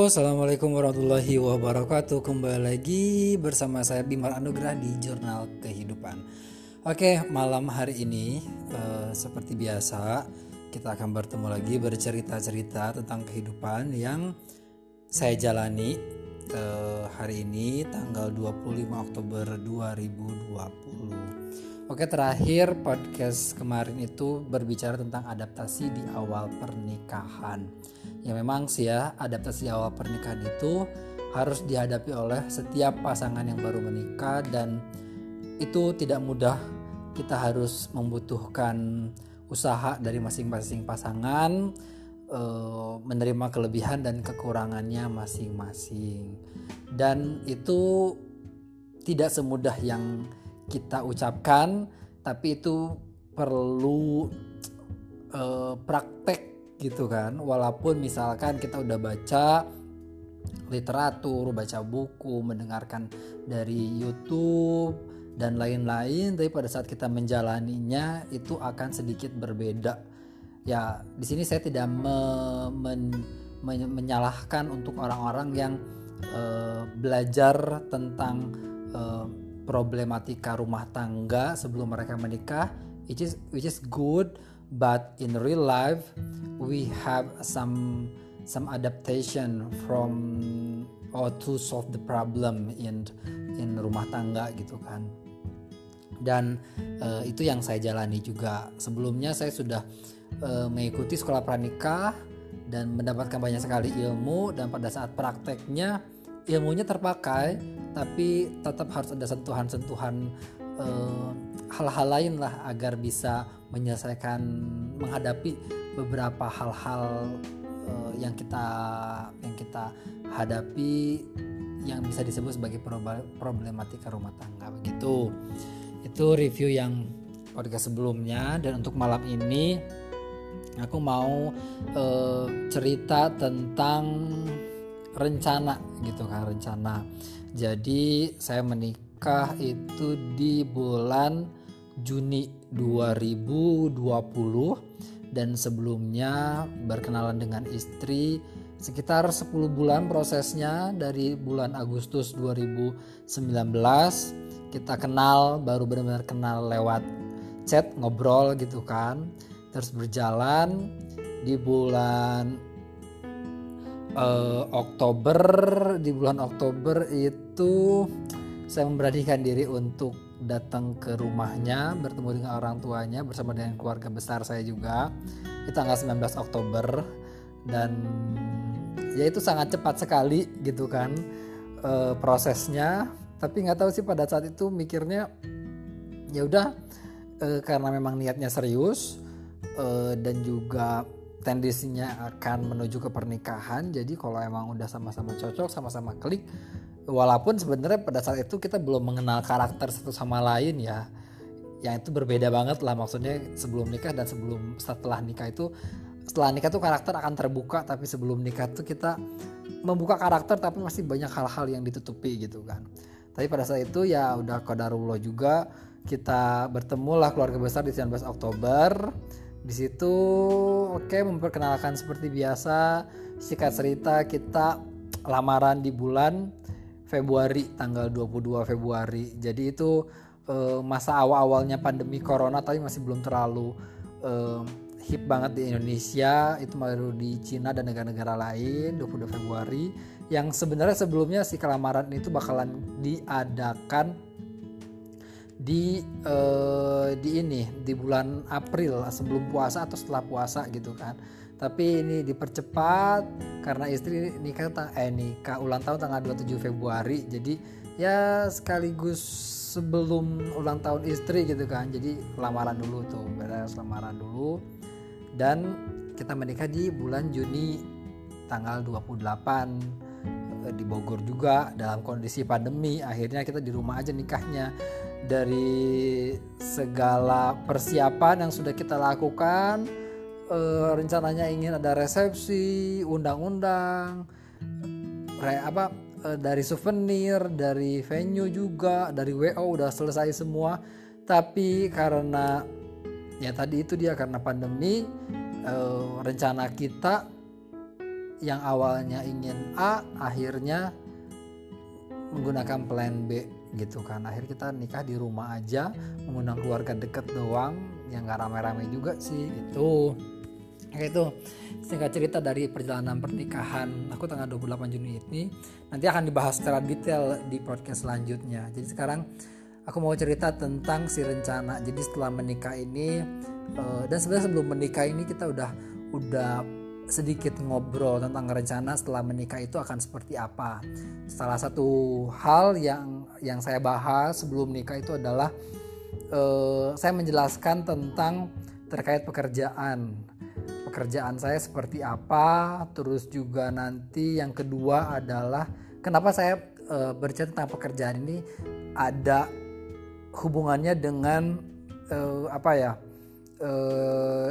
Assalamualaikum warahmatullahi wabarakatuh. Kembali lagi bersama saya Bimar Anugrah di Jurnal Kehidupan. Oke, malam hari ini uh, Seperti biasa Kita akan bertemu lagi bercerita-cerita tentang kehidupan yang saya jalani uh, Hari ini tanggal 25 Oktober 2020 Oke terakhir podcast kemarin itu berbicara tentang adaptasi di awal pernikahan. Ya memang sih ya adaptasi awal pernikahan itu harus dihadapi oleh setiap pasangan yang baru menikah dan itu tidak mudah. Kita harus membutuhkan usaha dari masing-masing pasangan eh, menerima kelebihan dan kekurangannya masing-masing. Dan itu tidak semudah yang kita ucapkan tapi itu perlu uh, praktek gitu kan. Walaupun misalkan kita udah baca literatur baca buku mendengarkan dari YouTube dan lain-lain tapi pada saat kita menjalaninya itu akan sedikit berbeda. Ya di sini saya tidak me, men, men, menyalahkan untuk orang-orang yang uh, belajar tentang problematika rumah tangga sebelum mereka menikah which is which is good but in real life we have some some adaptation from or to solve the problem in in rumah tangga gitu kan. Dan uh, itu yang saya jalani juga. Sebelumnya saya sudah uh, mengikuti sekolah pranikah dan mendapatkan banyak sekali ilmu dan pada saat prakteknya ilmunya terpakai tapi tetap harus ada sentuhan-sentuhan uh, hal-hal lain lah agar bisa menyelesaikan menghadapi beberapa hal-hal uh, yang kita yang kita hadapi yang bisa disebut sebagai problematika rumah tangga. Begitu. Itu review yang podcast sebelumnya. Dan untuk malam ini aku mau uh, cerita tentang rencana gitu kan rencana. Jadi saya menikah itu di bulan Juni 2020 dan sebelumnya berkenalan dengan istri sekitar 10 bulan prosesnya dari bulan Agustus 2019 kita kenal baru benar-benar kenal lewat chat ngobrol gitu kan. Terus berjalan di bulan uh, Oktober di bulan Oktober itu saya memberanikan diri untuk datang ke rumahnya bertemu dengan orang tuanya bersama dengan keluarga besar saya juga. Itu tanggal 19 Oktober dan ya itu sangat cepat sekali gitu kan e, prosesnya. Tapi nggak tahu sih pada saat itu mikirnya ya udah e, karena memang niatnya serius e, dan juga tendensinya akan menuju ke pernikahan. Jadi kalau emang udah sama-sama cocok sama-sama klik walaupun sebenarnya pada saat itu kita belum mengenal karakter satu sama lain ya. Yang itu berbeda banget lah maksudnya sebelum nikah dan sebelum setelah nikah itu setelah nikah tuh karakter akan terbuka tapi sebelum nikah tuh kita membuka karakter tapi masih banyak hal-hal yang ditutupi gitu kan. Tapi pada saat itu ya udah kodarullah juga kita bertemu lah keluarga besar di 19 Oktober di situ oke okay, memperkenalkan seperti biasa singkat cerita kita lamaran di bulan Februari tanggal 22 Februari. Jadi itu uh, masa awal-awalnya pandemi corona tapi masih belum terlalu uh, hip banget di Indonesia. Itu baru di Cina dan negara-negara lain 22 Februari yang sebenarnya sebelumnya si kelamaran itu bakalan diadakan di uh, di ini di bulan April sebelum puasa atau setelah puasa gitu kan. Tapi ini dipercepat karena istri nikah eh nikah ulang tahun tanggal 27 Februari. Jadi ya sekaligus sebelum ulang tahun istri gitu kan. Jadi lamaran dulu tuh beres lamaran dulu. Dan kita menikah di bulan Juni tanggal 28 eh, di Bogor juga dalam kondisi pandemi akhirnya kita di rumah aja nikahnya dari segala persiapan yang sudah kita lakukan uh, rencananya ingin ada resepsi, undang-undang, re apa uh, dari souvenir, dari venue juga, dari WO udah selesai semua. Tapi karena ya tadi itu dia karena pandemi uh, rencana kita yang awalnya ingin A akhirnya menggunakan plan B gitu kan. Akhir kita nikah di rumah aja mengundang keluarga deket doang. Yang gak rame-rame juga sih gitu. Kayak itu singkat cerita dari perjalanan pernikahan aku tanggal 28 Juni ini. Nanti akan dibahas secara detail di podcast selanjutnya. Jadi sekarang aku mau cerita tentang si rencana. Jadi setelah menikah ini uh, dan sebenarnya sebelum menikah ini kita udah udah sedikit ngobrol tentang rencana setelah menikah itu akan seperti apa. Salah satu hal yang yang saya bahas sebelum menikah itu adalah uh, saya menjelaskan tentang terkait pekerjaan. Pekerjaan saya seperti apa, terus juga nanti yang kedua adalah kenapa saya uh, bercerita tentang pekerjaan ini ada hubungannya dengan uh, apa ya?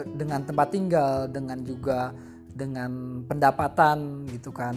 Dengan tempat tinggal, dengan juga dengan pendapatan gitu kan.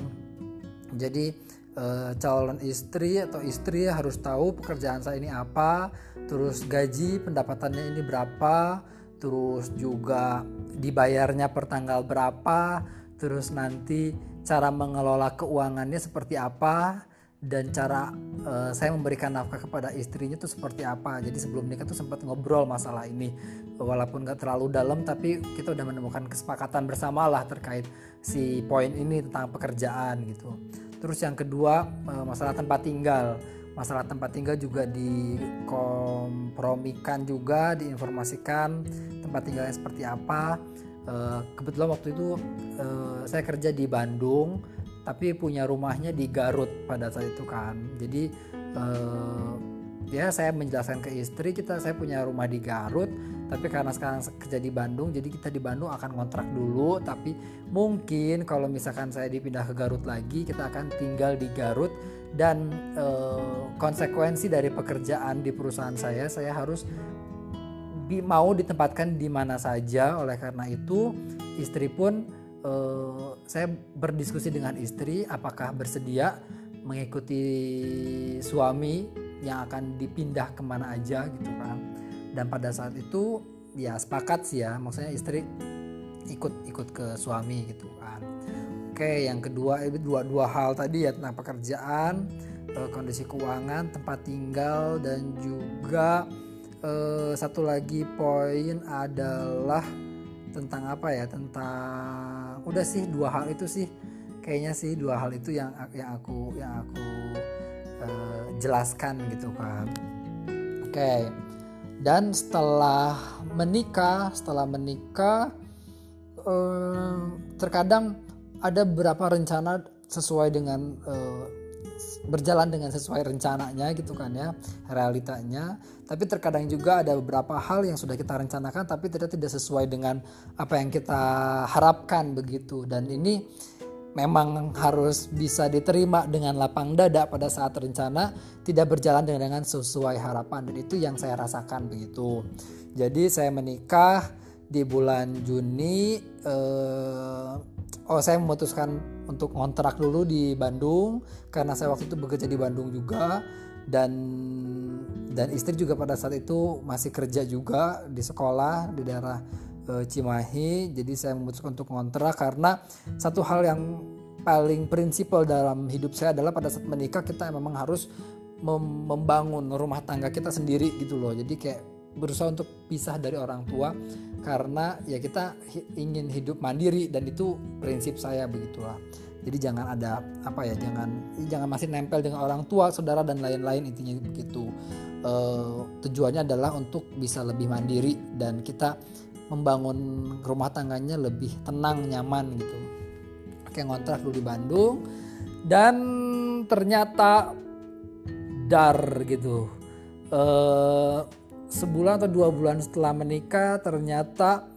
Jadi e, calon istri atau istri harus tahu pekerjaan saya ini apa terus gaji pendapatannya ini berapa terus juga dibayarnya per tanggal berapa terus nanti cara mengelola keuangannya seperti apa dan cara uh, saya memberikan nafkah kepada istrinya itu seperti apa. Jadi sebelum nikah tuh sempat ngobrol masalah ini, walaupun gak terlalu dalam, tapi kita udah menemukan kesepakatan bersama lah terkait si poin ini tentang pekerjaan gitu. Terus yang kedua uh, masalah tempat tinggal. Masalah tempat tinggal juga dikompromikan juga, diinformasikan tempat tinggalnya seperti apa. Uh, kebetulan waktu itu uh, saya kerja di Bandung tapi punya rumahnya di Garut pada saat itu kan. Jadi uh, ya saya menjelaskan ke istri kita saya punya rumah di Garut tapi karena sekarang kerja di Bandung jadi kita di Bandung akan kontrak dulu. Tapi mungkin kalau misalkan saya dipindah ke Garut lagi kita akan tinggal di Garut dan uh, konsekuensi dari pekerjaan di perusahaan saya saya harus mau ditempatkan di mana saja. Oleh karena itu istri pun uh, saya berdiskusi dengan istri apakah bersedia mengikuti suami yang akan dipindah ke mana aja gitu kan. Dan pada saat itu ya sepakat sih ya maksudnya istri ikut ikut ke suami gitu kan. Oke yang kedua itu dua dua hal tadi ya tentang pekerjaan eh, kondisi keuangan tempat tinggal dan juga eh, satu lagi poin adalah tentang apa ya tentang udah sih dua hal itu sih kayaknya sih dua hal itu yang yang aku yang aku uh, jelaskan gitu kan oke okay. dan setelah menikah setelah menikah uh, terkadang ada beberapa rencana sesuai dengan uh, berjalan dengan sesuai rencananya gitu kan ya realitanya. Tapi terkadang juga ada beberapa hal yang sudah kita rencanakan tapi tidak tidak sesuai dengan apa yang kita harapkan begitu. Dan ini memang harus bisa diterima dengan lapang dada pada saat rencana tidak berjalan dengan sesuai harapan. Dan itu yang saya rasakan begitu. Jadi saya menikah di bulan Juni eh, oh saya memutuskan untuk ngontrak dulu di Bandung karena saya waktu itu bekerja di Bandung juga dan dan istri juga pada saat itu masih kerja juga di sekolah di daerah e, Cimahi. Jadi saya memutuskan untuk ngontrak karena satu hal yang paling prinsipal dalam hidup saya adalah pada saat menikah kita memang harus mem membangun rumah tangga kita sendiri gitu loh. Jadi kayak berusaha untuk pisah dari orang tua karena ya kita ingin hidup mandiri dan itu prinsip saya begitulah. Jadi jangan ada apa ya jangan jangan masih nempel dengan orang tua saudara dan lain-lain intinya begitu. E, tujuannya adalah untuk bisa lebih mandiri dan kita membangun rumah tangganya lebih tenang nyaman gitu. Kayak ngontrak dulu di Bandung dan ternyata dar gitu. E, sebulan atau dua bulan setelah menikah ternyata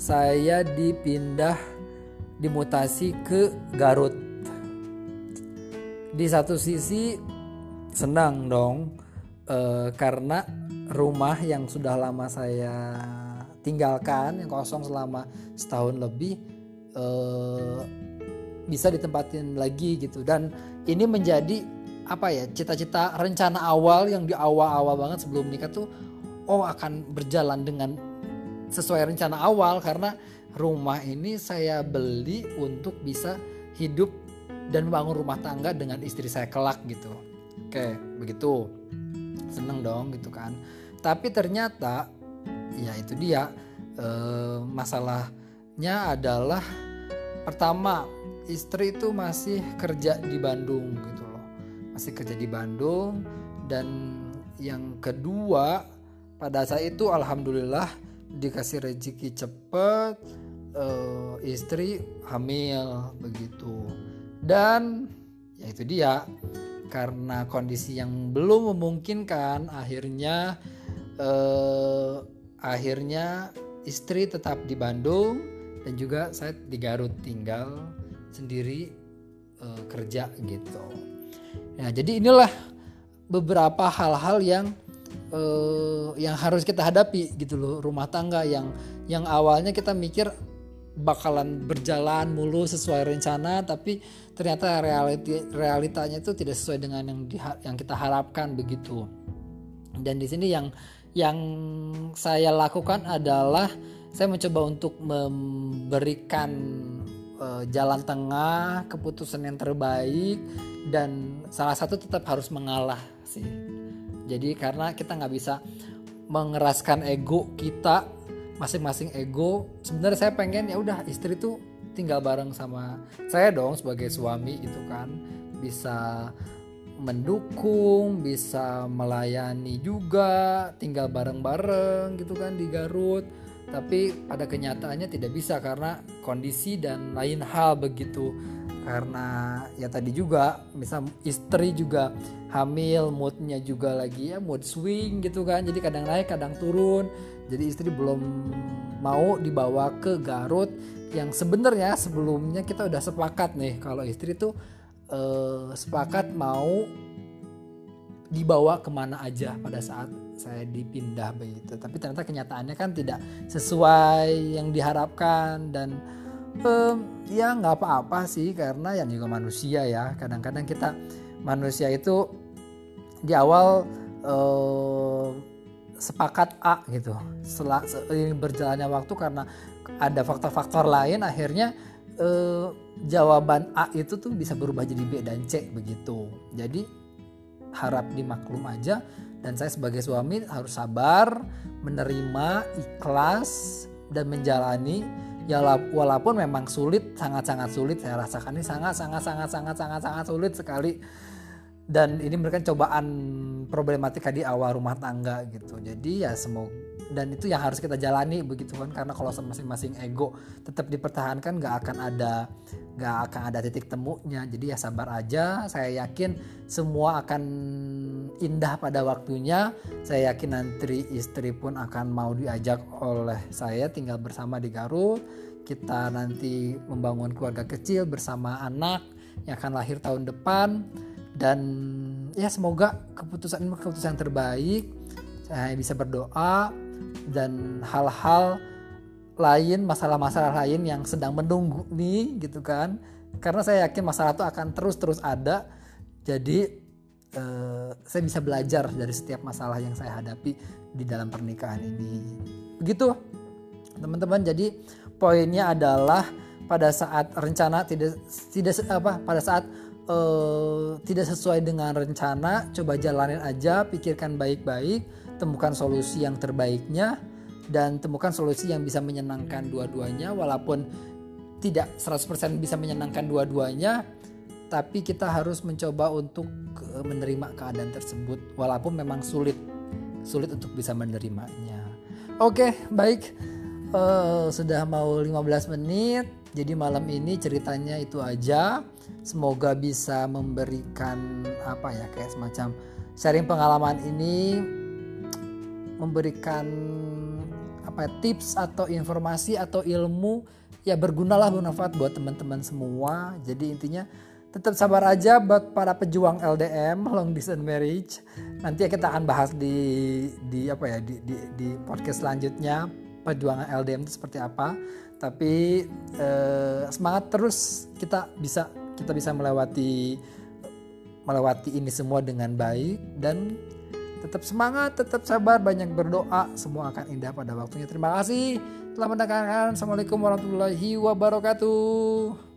saya dipindah dimutasi ke Garut. Di satu sisi senang dong e, karena rumah yang sudah lama saya tinggalkan yang kosong selama setahun lebih e, bisa ditempatin lagi gitu dan ini menjadi apa ya cita-cita rencana awal yang di awal-awal banget sebelum nikah tuh oh akan berjalan dengan sesuai rencana awal. Karena rumah ini saya beli untuk bisa hidup dan bangun rumah tangga dengan istri saya kelak gitu. Oke begitu. Seneng dong gitu kan. Tapi ternyata ya itu dia eh, masalahnya adalah pertama istri itu masih kerja di Bandung gitu masih kerja di Bandung dan yang kedua pada saat itu alhamdulillah dikasih rezeki cepet uh, istri hamil begitu dan ya itu dia karena kondisi yang belum memungkinkan akhirnya uh, akhirnya istri tetap di Bandung dan juga saya di Garut tinggal sendiri uh, kerja gitu. Nah, jadi inilah beberapa hal-hal yang uh, yang harus kita hadapi gitu loh rumah tangga yang yang awalnya kita mikir bakalan berjalan mulu sesuai rencana tapi ternyata realiti realitanya itu tidak sesuai dengan yang di, yang kita harapkan begitu. Dan di sini yang yang saya lakukan adalah saya mencoba untuk memberikan uh, jalan tengah keputusan yang terbaik dan salah satu tetap harus mengalah sih. Jadi karena kita nggak bisa mengeraskan ego kita masing-masing ego sebenarnya saya pengen ya udah istri tuh tinggal bareng sama saya dong sebagai suami gitu kan. Bisa mendukung bisa melayani juga tinggal bareng-bareng gitu kan di Garut. Tapi pada kenyataannya tidak bisa karena kondisi dan lain hal begitu karena ya tadi juga misal istri juga hamil moodnya juga lagi ya mood swing gitu kan. Jadi kadang naik kadang turun. Jadi istri belum mau dibawa ke Garut yang sebenarnya sebelumnya kita udah sepakat nih kalau istri tuh eh, sepakat mau dibawa ke mana aja pada saat saya dipindah begitu. Tapi ternyata kenyataannya kan tidak sesuai yang diharapkan dan eh, ya nggak apa-apa sih karena yang juga manusia ya kadang-kadang kita manusia itu di awal eh, sepakat A gitu. Setelah berjalannya waktu karena ada faktor-faktor lain akhirnya eh, jawaban A itu tuh bisa berubah jadi B dan C begitu. Jadi harap dimaklum aja dan saya sebagai suami harus sabar, menerima, ikhlas dan menjalani ya walaupun memang sulit sangat-sangat sulit saya rasakan ini sangat sangat sangat sangat sangat sangat sulit sekali dan ini merupakan cobaan problematika di awal rumah tangga gitu. Jadi ya semoga dan itu yang harus kita jalani begitu kan. Karena kalau masing-masing ego tetap dipertahankan nggak akan ada nggak akan ada titik temunya. Jadi ya sabar aja. Saya yakin semua akan indah pada waktunya. Saya yakin nanti istri pun akan mau diajak oleh saya tinggal bersama di Garut. Kita nanti membangun keluarga kecil bersama anak yang akan lahir tahun depan dan ya semoga keputusan ini keputusan terbaik saya bisa berdoa dan hal-hal lain masalah-masalah lain yang sedang menunggu nih gitu kan. Karena saya yakin masalah itu akan terus-terus ada. Jadi eh, saya bisa belajar dari setiap masalah yang saya hadapi di dalam pernikahan ini. Begitu teman-teman. Jadi poinnya adalah pada saat rencana tidak tidak apa pada saat uh, tidak sesuai dengan rencana, coba jalanin aja, pikirkan baik-baik, temukan solusi yang terbaiknya dan temukan solusi yang bisa menyenangkan dua-duanya walaupun tidak 100% bisa menyenangkan dua-duanya tapi kita harus mencoba untuk eh, menerima keadaan tersebut walaupun memang sulit sulit untuk bisa menerimanya. Oke, baik. Uh, sudah mau 15 menit. Jadi malam ini ceritanya itu aja. Semoga bisa memberikan apa ya kayak semacam sharing pengalaman ini memberikan apa ya, tips atau informasi atau ilmu. Ya bergunalah bermanfaat buat teman-teman semua. Jadi intinya tetap sabar aja buat para pejuang LDM long distance marriage. Nanti kita akan bahas di di apa ya di di, di podcast selanjutnya perjuangan LDM itu seperti apa tapi eh, semangat terus kita bisa kita bisa melewati melewati ini semua dengan baik dan tetap semangat, tetap sabar, banyak berdoa, semua akan indah pada waktunya. Terima kasih. Selamat mendengarkan. Assalamualaikum warahmatullahi wabarakatuh.